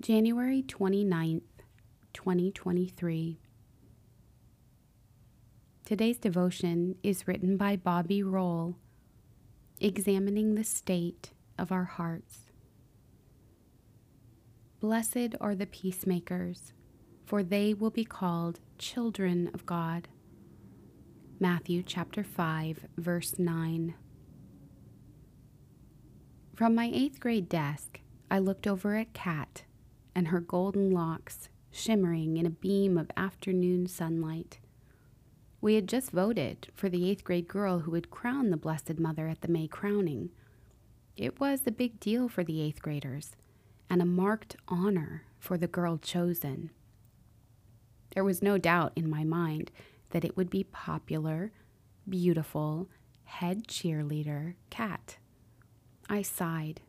January 29th, 2023. Today's devotion is written by Bobby Roll, examining the state of our hearts. Blessed are the peacemakers, for they will be called children of God. Matthew chapter 5, verse 9. From my eighth grade desk, I looked over at Kat and her golden locks shimmering in a beam of afternoon sunlight. We had just voted for the eighth grade girl who would crown the Blessed Mother at the May crowning. It was a big deal for the eighth graders and a marked honor for the girl chosen. There was no doubt in my mind that it would be popular, beautiful, head cheerleader Kat. I sighed,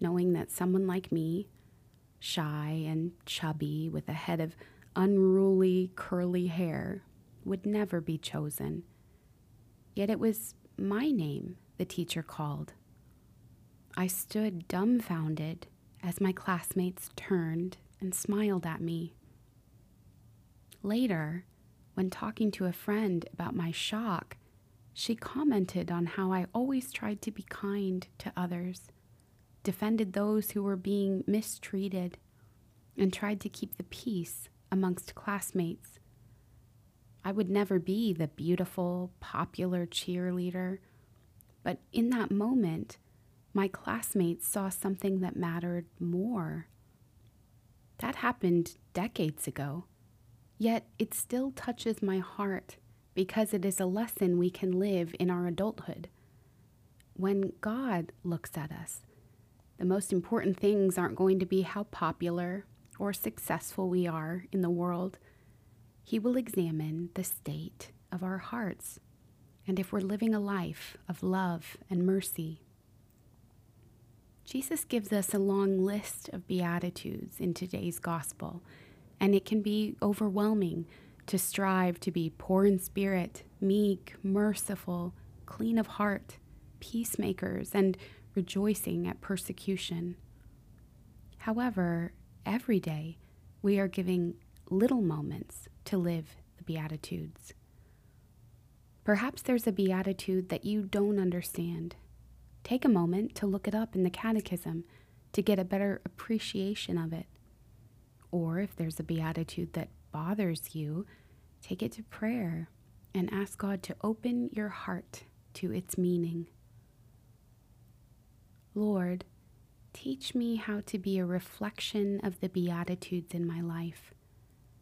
knowing that someone like me, shy and chubby with a head of unruly curly hair, would never be chosen. Yet it was my name the teacher called. I stood dumbfounded as my classmates turned and smiled at me. Later, when talking to a friend about my shock, she commented on how I always tried to be kind to others, defended those who were being mistreated, and tried to keep the peace amongst classmates. I would never be the beautiful, popular cheerleader, but in that moment, my classmates saw something that mattered more. That happened decades ago, yet it still touches my heart because it is a lesson we can live in our adulthood. When God looks at us, the most important things aren't going to be how popular or successful we are in the world. He will examine the state of our hearts and if we're living a life of love and mercy. Jesus gives us a long list of Beatitudes in today's gospel, and it can be overwhelming to strive to be poor in spirit, meek, merciful, clean of heart, peacemakers, and rejoicing at persecution. However, every day we are giving little moments to live the Beatitudes. Perhaps there's a Beatitude that you don't understand Take a moment to look it up in the Catechism to get a better appreciation of it. Or if there's a beatitude that bothers you, take it to prayer and ask God to open your heart to its meaning. Lord, teach me how to be a reflection of the Beatitudes in my life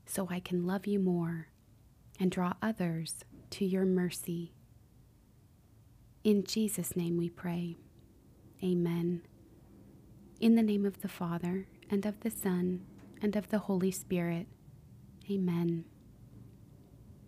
so I can love you more and draw others to your mercy. In Jesus' name we pray. Amen. In the name of the Father, and of the Son, and of the Holy Spirit. Amen.